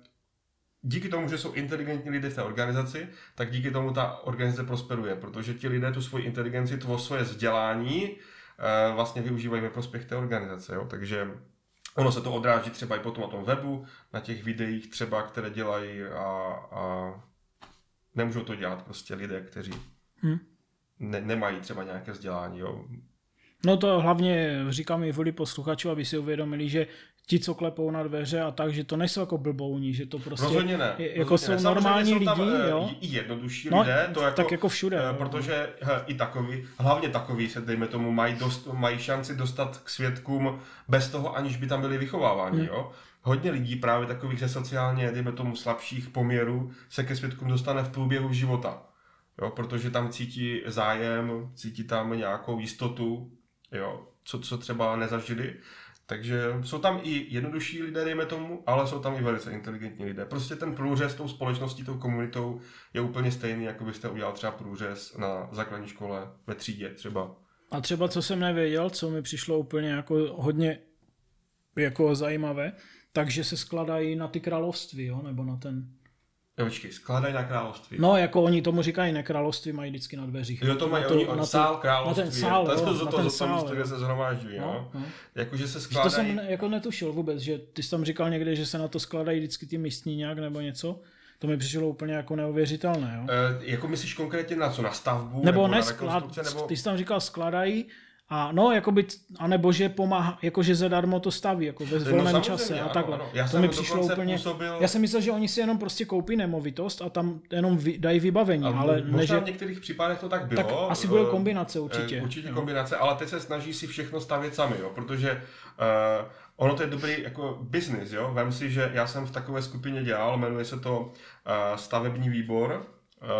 díky tomu, že jsou inteligentní lidé v té organizaci, tak díky tomu ta organizace prosperuje, protože ti lidé tu svoji inteligenci, to svoje vzdělání eh, vlastně využívají ve prospěch té organizace. Jo? Takže ono se to odráží třeba i potom na tom webu, na těch videích třeba, které dělají a, a nemůžou to dělat prostě lidé, kteří hmm. ne, nemají třeba nějaké vzdělání. Jo. No to hlavně říkám i vůli posluchačů, aby si uvědomili, že ti, co klepou na dveře a tak, že to nejsou jako blbouni, že to prostě rozhodně ne, je, jako rozhodně jsou ne. normální lidi, tam, eh, jo. I jednodušší no, lidé, to jako, tak jako všude. Uh, protože he, i takový, hlavně takový se dejme tomu, mají, dost, mají šanci dostat k svědkům bez toho, aniž by tam byli vychováváni, hmm. jo hodně lidí právě takových ze sociálně, dejme tomu, slabších poměrů se ke svědkům dostane v průběhu života. Jo, protože tam cítí zájem, cítí tam nějakou jistotu, jo, co, co třeba nezažili. Takže jsou tam i jednodušší lidé, dejme tomu, ale jsou tam i velice inteligentní lidé. Prostě ten průřez tou společností, tou komunitou je úplně stejný, jako byste udělal třeba průřez na základní škole ve třídě třeba. A třeba co jsem nevěděl, co mi přišlo úplně jako hodně jako zajímavé, takže se skladají na ty království, jo? nebo na ten... Jo, počkej, skládají na království. No, jako oni tomu říkají, ne království mají vždycky na dveřích. Jo, to mají na oni, on, na sál království. Na ten sál, to, jo, to, to, na to, ten to, sál, místo, kde se zhromážďují, no, no. Jakože se To skládají... jsem jako netušil vůbec, že ty jsi tam říkal někde, že se na to skládají vždycky ty místní nějak nebo něco. To mi přišlo úplně jako neuvěřitelné. Jo? E, jako myslíš konkrétně na co? Na stavbu? Nebo, nebo ne, na sklad, nebo... ty jsi tam říkal skladají, a no, jakoby, anebo že pomáhá, jakože zadarmo to staví, jako ve no, volném čase a takhle. Ano, Já to mi přišlo úplně, působil... já jsem myslel, že oni si jenom prostě koupí nemovitost a tam jenom vy, dají vybavení, ale, ale ne, že... v některých případech to tak bylo. Tak asi bude kombinace určitě. Uh, určitě jo. kombinace, ale teď se snaží si všechno stavět sami, jo, protože uh, ono to je dobrý jako business, jo. Vem si, že já jsem v takové skupině dělal, jmenuje se to uh, stavební výbor,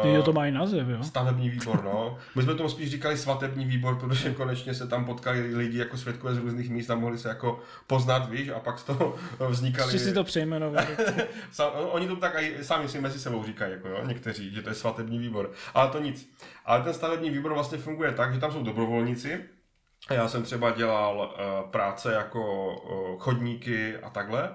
ty jo, to mají název, jo? Stavební výbor, no. My jsme tomu spíš říkali svatební výbor, protože konečně se tam potkali lidi jako svědkové z různých míst a mohli se jako poznat, víš, a pak z toho vznikali... Ještě si to přejmenovali. Oni to tak i sami si mezi sebou říkají, jako jo, někteří, že to je svatební výbor. Ale to nic. Ale ten stavební výbor vlastně funguje tak, že tam jsou dobrovolníci, já jsem třeba dělal uh, práce jako uh, chodníky a takhle.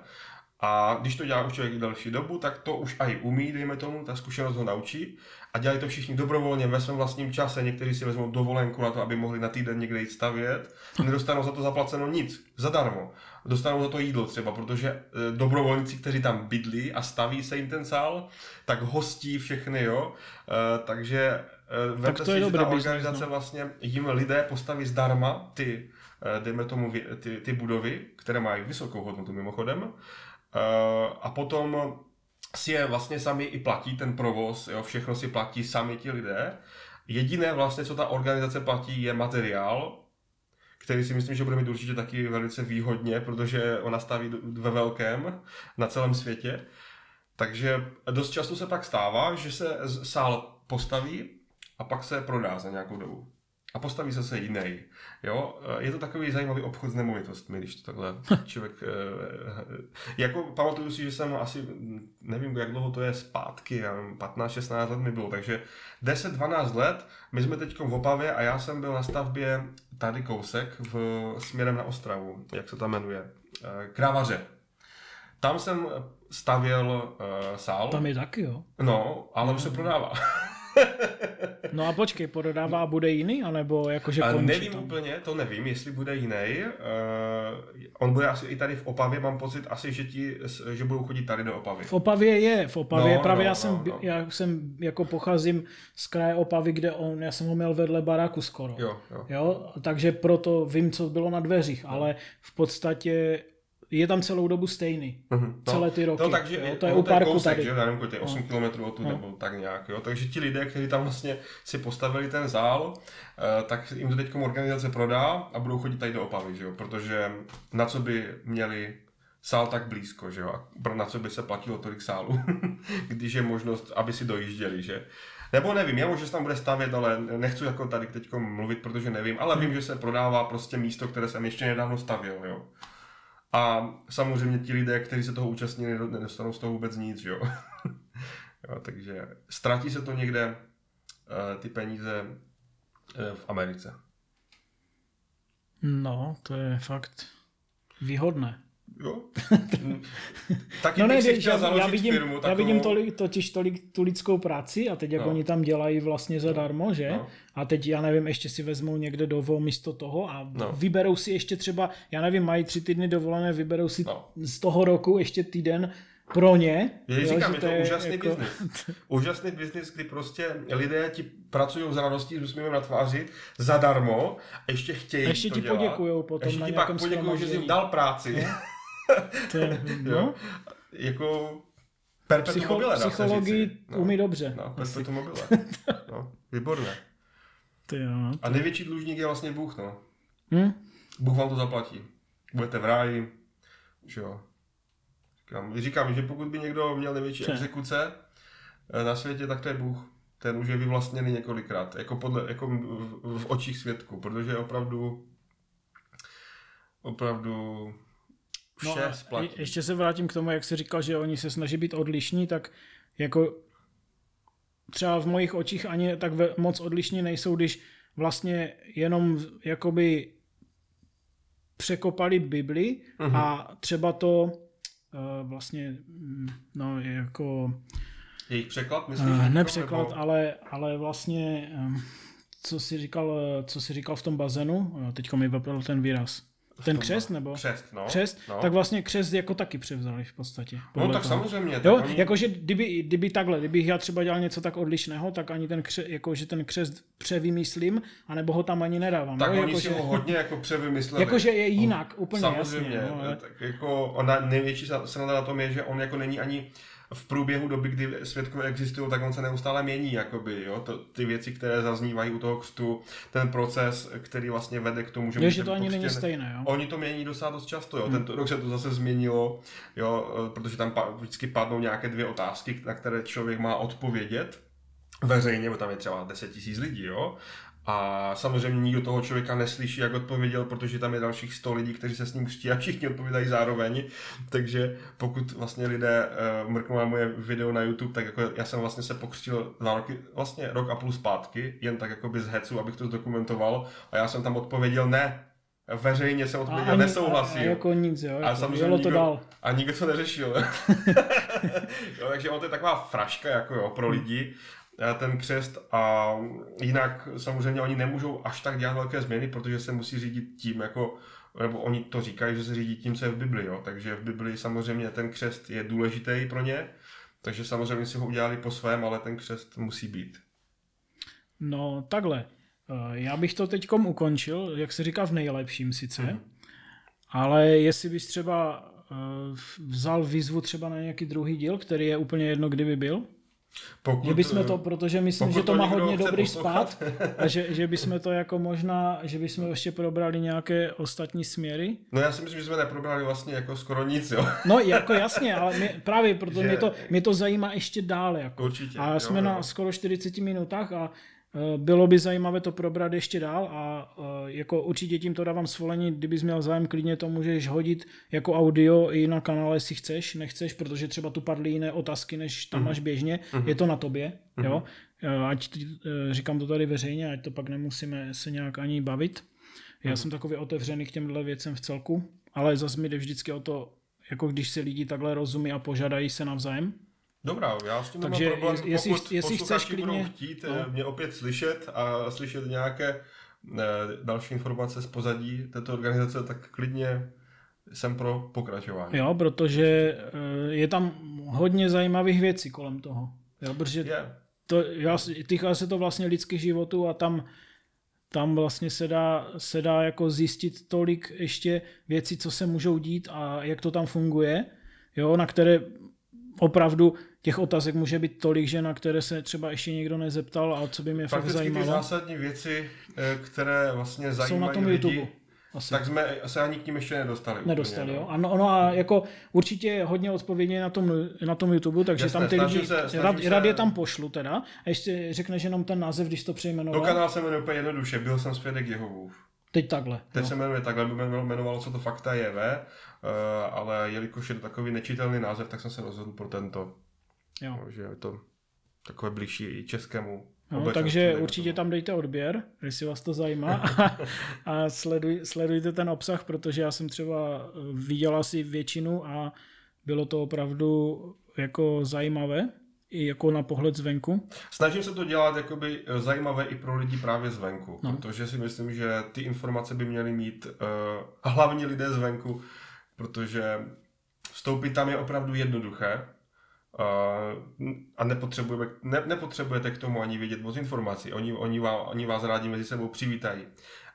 A když to dělá už člověk delší dobu, tak to už i umí, dejme tomu, ta zkušenost ho naučí. A dělají to všichni dobrovolně ve svém vlastním čase. Někteří si vezmou dovolenku na to, aby mohli na týden někde jít stavět. Nedostanou za to zaplaceno nic, zadarmo. Dostanou za to jídlo třeba, protože e, dobrovolníci, kteří tam bydlí a staví se jim ten sál, tak hostí všechny, jo. E, takže e, tak to je si, že ta organizace business, no. vlastně jim lidé postaví zdarma ty, dejme tomu, ty, ty budovy, které mají vysokou hodnotu mimochodem, a potom si je vlastně sami i platí ten provoz, jo, všechno si platí sami ti lidé. Jediné vlastně, co ta organizace platí, je materiál, který si myslím, že bude mít určitě taky velice výhodně, protože ona staví ve velkém na celém světě. Takže dost často se pak stává, že se sál postaví a pak se prodá za nějakou dobu a postaví se se jiný. Jo? Eh, je to takový zajímavý obchod s nemovitostmi, když to takhle člověk... Eh, jako pamatuju si, že jsem asi, nevím, jak dlouho to je zpátky, 15-16 let mi bylo, takže 10-12 let, my jsme teď v Opavě a já jsem byl na stavbě tady kousek v, směrem na Ostravu, jak se tam jmenuje, Krávaře. Tam jsem stavěl uh, sál. Tam je taky, jo? No, ale už se prodává. No a počkej, prodává bude jiný, anebo jakože končí Nevím tam? úplně, to nevím, jestli bude jiný. Uh, on bude asi i tady v Opavě, mám pocit asi, že, ti, že budou chodit tady do Opavy. V Opavě je, v Opavě. No, Právě no, já, jsem, no, no. já jsem jako pocházím z kraje Opavy, kde on, já jsem ho měl vedle baráku skoro. Jo, jo. jo takže proto vím, co bylo na dveřích, no. ale v podstatě je tam celou dobu stejný. Mm-hmm. No, Celé ty roky. No, takže jo, to je u parku kousek, tady. Že? Já nevím, je 8 no. km odtud no. nebo tak nějak. Jo? Takže ti lidé, kteří tam vlastně si postavili ten zál, eh, tak jim to teď organizace prodá a budou chodit tady do Opavy, že jo? protože na co by měli sál tak blízko, že jo? A na co by se platilo tolik sálů, když je možnost, aby si dojížděli, že? Nebo nevím, já možná se tam bude stavět, ale nechci jako tady teď mluvit, protože nevím, ale vím, že se prodává prostě místo, které jsem ještě nedávno stavěl, jo. A samozřejmě ti lidé, kteří se toho účastnili, nedostanou z toho vůbec nic, jo. jo takže ztratí se to někde uh, ty peníze uh, v Americe. No, to je fakt výhodné. Jo. Taky no ne, bych chtěl já, já vidím, firmu takovou... Já vidím tolik, totiž tolik tu lidskou práci a teď jak no. oni tam dělají vlastně zadarmo, že? No. A teď já nevím, ještě si vezmou někde dovo místo toho a no. vyberou si ještě třeba, já nevím, mají tři týdny dovolené, vyberou si no. z toho roku ještě týden pro ně. Já jo, říkám, je to, je úžasný jako... biznis. úžasný biznis, kdy prostě lidé ti pracují z radostí, s úsměvem na tváři, zadarmo a ještě chtějí a ještě to ti dělat. poděkujou potom ještě ti pak poděkují, že jsi jim dal práci. No. To je, no. jako perpetuum Psycho, mobile, Psychologii no. umí dobře. No, perpetuum mobile. No, výborné. Ty jo, to... A největší dlužník je vlastně Bůh, no. Hm? Bůh vám to zaplatí. Budete v ráji, že jo. Říkám, říkám, že pokud by někdo měl největší Če? exekuce eh, na světě, tak to je Bůh. Ten už je vyvlastněný několikrát, jako, podle, jako v, v očích svědku, protože opravdu opravdu vše no splatí. Ještě se vrátím k tomu, jak jsi říkal, že oni se snaží být odlišní, tak jako třeba v mojich očích ani tak moc odlišní nejsou, když vlastně jenom jakoby překopali Bibli uh-huh. a třeba to uh, vlastně, mm, no jako... Jejich překlad, myslíš? Uh, eh, nepřeklad, nebo... ale, ale vlastně, um, co si říkal, co si říkal v tom bazénu, teďko mi vypadl ten výraz. Ten křest, nebo? Křest, no. Křest, no. tak vlastně křest jako taky převzali v podstatě. No tak toho. samozřejmě. Tak jo, oni... jakože kdyby, kdyby takhle, kdybych já třeba dělal něco tak odlišného, tak ani ten křest, jakože ten křest převymyslím, anebo ho tam ani nedávám. Tak no, oni jako, si že... ho hodně jako převymysleli. Jakože je jinak, úplně samozřejmě, jasně. No, ale... tak jako ona, největší se na tom je, že on jako není ani v průběhu doby, kdy svědkové existují, tak on se neustále mění, jakoby, jo? To, ty věci, které zaznívají u toho křtu, ten proces, který vlastně vede k tomu, že... Je, že to ani není stejné, jo? Oni to mění docela dost často, jo? Hmm. Tento rok se to zase změnilo, jo? Protože tam vždycky padnou nějaké dvě otázky, na které člověk má odpovědět veřejně, bo tam je třeba 10 tisíc lidí, jo, a samozřejmě nikdo toho člověka neslyší, jak odpověděl, protože tam je dalších 100 lidí, kteří se s ním křtí a všichni odpovídají zároveň. Takže pokud vlastně lidé uh, mrknou na moje video na YouTube, tak jako já jsem vlastně se pokřtil dva roky, vlastně rok a půl zpátky, jen tak jako z hecu, abych to zdokumentoval. A já jsem tam odpověděl ne, veřejně jsem odpověděl, a nesouhlasím. A, a jako nic, jo. A samozřejmě nikdo, to dál. A nikdo to neřešil. jo, takže on to je taková fraška jako jo, pro lidi. Eh, ten křest a jinak samozřejmě oni nemůžou až tak dělat velké změny, protože se musí řídit tím, jako, nebo oni to říkají, že se řídí tím, co je v Bibli, jo? takže v Bibli samozřejmě ten křest je důležitý pro ně, takže samozřejmě si ho udělali po svém, ale ten křest musí být. No takhle, eh, já bych to teďkom ukončil, jak se říká v nejlepším sice, mm. ale jestli bys třeba eh, vzal výzvu třeba na nějaký druhý díl, který je úplně jedno, kdyby byl, pokud, že bychom to, protože myslím, že to, to má hodně dobrý spát a že, že bychom to jako možná, že bychom ještě probrali nějaké ostatní směry. No já si myslím, že jsme neprobrali vlastně jako skoro nic, jo. No jako jasně, ale mě, právě proto že... mě, to, mě to zajímá ještě dále. Jako. Určitě. A jsme jo, na jo. skoro 40 minutách a Eh, bylo by zajímavé to probrat ještě dál a eh, jako určitě tím to dávám svolení, kdybys měl zájem, klidně to můžeš hodit jako audio i na kanále, jestli chceš, nechceš, protože třeba tu padly jiné otázky, než tam mm-hmm. máš běžně, mm-hmm. je to na tobě, mm-hmm. jo. Eh, ať říkám to tady veřejně, ať to pak nemusíme se nějak ani bavit. Já mm-hmm. jsem takový otevřený k těmhle věcem v celku, ale zase mi jde vždycky o to, jako když si lidi takhle rozumí a požádají se navzájem, Dobrá, já s tím Takže nemám problém, jestli, pokud jestli chceš klidně, budou chtít no. mě opět slyšet a slyšet nějaké eh, další informace z pozadí této organizace, tak klidně jsem pro pokračování. Jo, protože eh, je tam hodně zajímavých věcí kolem toho. Jo, protože yeah. to, já, týká se to vlastně lidských životů a tam tam vlastně se dá, se dá jako zjistit tolik ještě věcí, co se můžou dít a jak to tam funguje, jo, na které opravdu těch otázek může být tolik, že na které se třeba ještě někdo nezeptal a co by mě fakt zajímalo. ty zásadní věci, eh, které vlastně zajímají Jsou na tom lidi, YouTube. Asi. Tak jsme se ani k ním ještě nedostali. Nedostali, úplně, no. jo. Ano, no a jako určitě hodně odpovědí na tom, na tom YouTube, takže Jasné, tam ty lidi, se, rad, se... rad, je tam pošlu teda. A ještě řekneš jenom ten název, když to přejmenoval. Do kanál se jmenuje úplně jednoduše, byl jsem svědek Jehovův. Teď takhle. Teď no. se jmenuje takhle, by jmenovalo se to Fakta JV, uh, ale jelikož je to takový nečitelný název, tak jsem se rozhodl pro tento. Jo. Že je to takové blížší i českému No, takže určitě tam dejte odběr, jestli vás to zajímá a, a sleduj, sledujte ten obsah, protože já jsem třeba viděl asi většinu a bylo to opravdu jako zajímavé, jako na pohled zvenku. Snažím se to dělat jakoby zajímavé i pro lidi právě zvenku, no. protože si myslím, že ty informace by měly mít uh, hlavně lidé zvenku, protože vstoupit tam je opravdu jednoduché, a nepotřebujeme, ne, nepotřebujete k tomu ani vědět moc informací. Oni, oni, vás, oni vás rádi mezi sebou přivítají.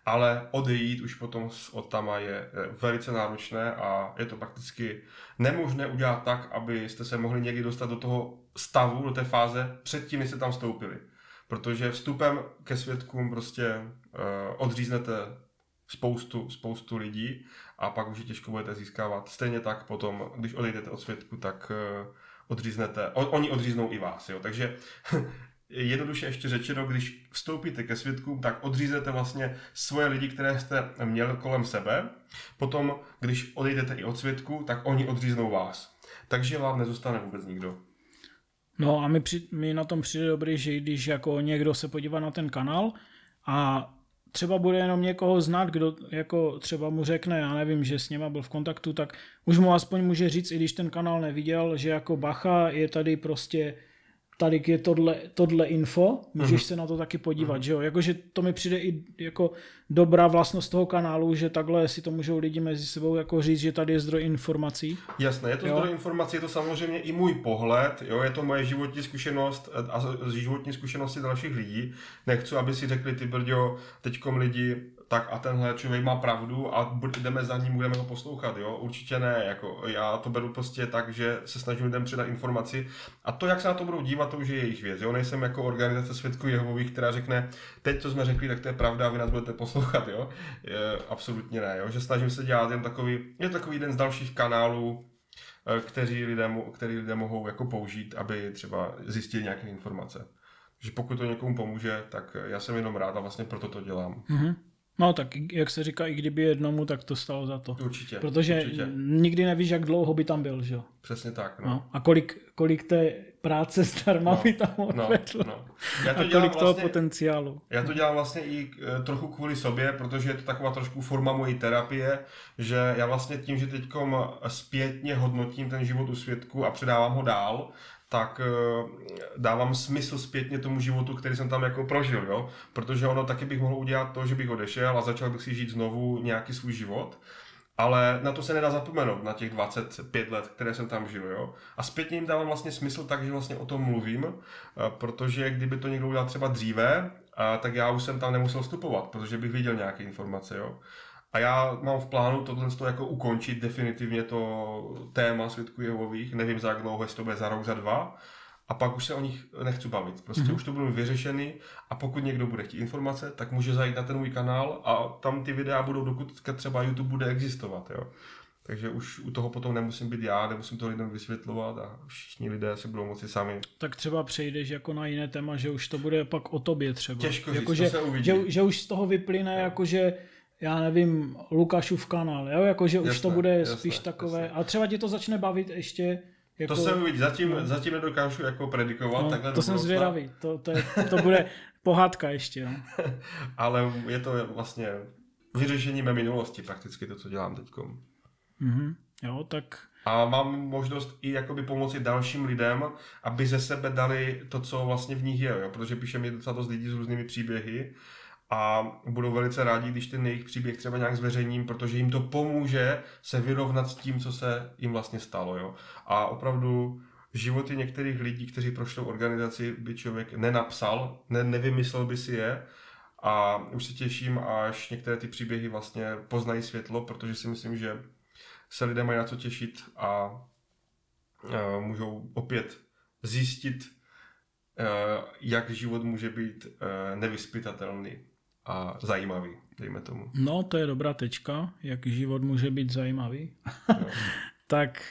Ale odejít už potom od tama je velice náročné a je to prakticky nemožné udělat tak, abyste se mohli někdy dostat do toho stavu, do té fáze předtím, než jste tam vstoupili. Protože vstupem ke svědkům prostě uh, odříznete spoustu, spoustu lidí a pak už je těžko budete získávat. Stejně tak potom, když odejdete od svědku, tak uh, odříznete, on, oni odříznou i vás, jo. Takže jednoduše ještě řečeno, když vstoupíte ke svědkům, tak odříznete vlastně svoje lidi, které jste měl kolem sebe. Potom, když odejdete i od svědků, tak oni odříznou vás. Takže vám nezůstane vůbec nikdo. No a mi, při, mi na tom přijde dobrý, že když jako někdo se podívá na ten kanál a třeba bude jenom někoho znát, kdo jako třeba mu řekne, já nevím, že s něma byl v kontaktu, tak už mu aspoň může říct, i když ten kanál neviděl, že jako bacha je tady prostě tady je tohle, tohle info, můžeš mm-hmm. se na to taky podívat, mm-hmm. že jo, jakože to mi přijde i jako dobrá vlastnost toho kanálu, že takhle si to můžou lidi mezi sebou jako říct, že tady je zdroj informací. Jasné, je to jo? zdroj informací, je to samozřejmě i můj pohled, jo, je to moje životní zkušenost a životní zkušenosti dalších lidí. Nechci, aby si řekli ty brďo, teďkom lidi, tak a tenhle člověk má pravdu a jdeme za ním, budeme ho poslouchat, jo? Určitě ne, jako já to beru prostě tak, že se snažím lidem předat informaci a to, jak se na to budou dívat, to už je jejich věc, jo? Nejsem jako organizace svědků Jehovových, která řekne, teď, co jsme řekli, tak to je pravda a vy nás budete poslouchat, jo? Je, absolutně ne, jo? Že snažím se dělat jen takový, je takový jeden z dalších kanálů, eh, který lidé, který lidé mohou jako použít, aby třeba zjistili nějaké informace. Že pokud to někomu pomůže, tak já jsem jenom rád a vlastně proto to dělám. Mm-hmm. No tak, jak se říká, i kdyby jednomu, tak to stalo za to. Určitě. Protože určitě. nikdy nevíš, jak dlouho by tam byl, že jo? Přesně tak, no. no. A kolik, kolik té práce zdarma no, by tam odvedl. No, no. Já to a kolik vlastně, toho potenciálu. Já to dělám vlastně i e, trochu kvůli sobě, protože je to taková trošku forma mojí terapie, že já vlastně tím, že teď zpětně hodnotím ten život u svědku a předávám ho dál, tak eh, dávám smysl zpětně tomu životu, který jsem tam jako prožil, jo? Protože ono taky bych mohl udělat to, že bych odešel a začal bych si žít znovu nějaký svůj život, ale na to se nedá zapomenout, na těch 25 let, které jsem tam žil, jo? A zpětně jim dávám vlastně smysl tak, že vlastně o tom mluvím, eh, protože kdyby to někdo udělal třeba dříve, eh, tak já už jsem tam nemusel vstupovat, protože bych viděl nějaké informace, jo? A já mám v plánu tohle jako ukončit definitivně to téma svědků Jehovových. Nevím za jak dlouho, jestli to bude za rok, za dva. A pak už se o nich nechci bavit. Prostě mm-hmm. už to budu vyřešený a pokud někdo bude chtít informace, tak může zajít na ten můj kanál a tam ty videa budou, dokud třeba YouTube bude existovat. Jo. Takže už u toho potom nemusím být já, nemusím to lidem vysvětlovat a všichni lidé se budou moci sami. Tak třeba přejdeš jako na jiné téma, že už to bude pak o tobě třeba. Těžko jako říct, že, to se uvidí. Že, že už z toho vyplyne, jako že já nevím, Lukášův kanál, jo, jakože už jasné, to bude jasné, spíš takové, jasné. a třeba tě to začne bavit ještě jako... To se uvidí, zatím, no. zatím nedokážu jako predikovat. No, takhle to jsem zvědavý, to, to, je, to bude pohádka ještě. No. Ale je to vlastně vyřešení mé minulosti prakticky to, co dělám teď. Mm-hmm. Jo, tak... A mám možnost i jakoby pomoci dalším lidem, aby ze sebe dali to, co vlastně v nich je, jo? protože píše mi docela dost lidí s různými příběhy a budou velice rádi, když ten jejich příběh třeba nějak zveřejním, protože jim to pomůže se vyrovnat s tím, co se jim vlastně stalo. Jo? A opravdu životy některých lidí, kteří prošlou organizaci, by člověk nenapsal, ne, nevymyslel by si je a už se těším, až některé ty příběhy vlastně poznají světlo, protože si myslím, že se lidé mají na co těšit a, a můžou opět zjistit, jak život může být nevyspytatelný a zajímavý, dejme tomu. No, to je dobrá tečka, jak život může být zajímavý. tak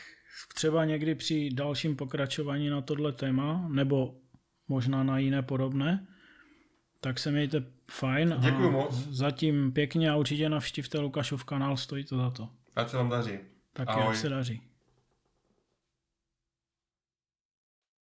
třeba někdy při dalším pokračování na tohle téma, nebo možná na jiné podobné, tak se mějte fajn. Děkuji a moc. Zatím pěkně a určitě navštivte Lukášův kanál, stojí to za to. Ať se vám daří. Tak jak se daří.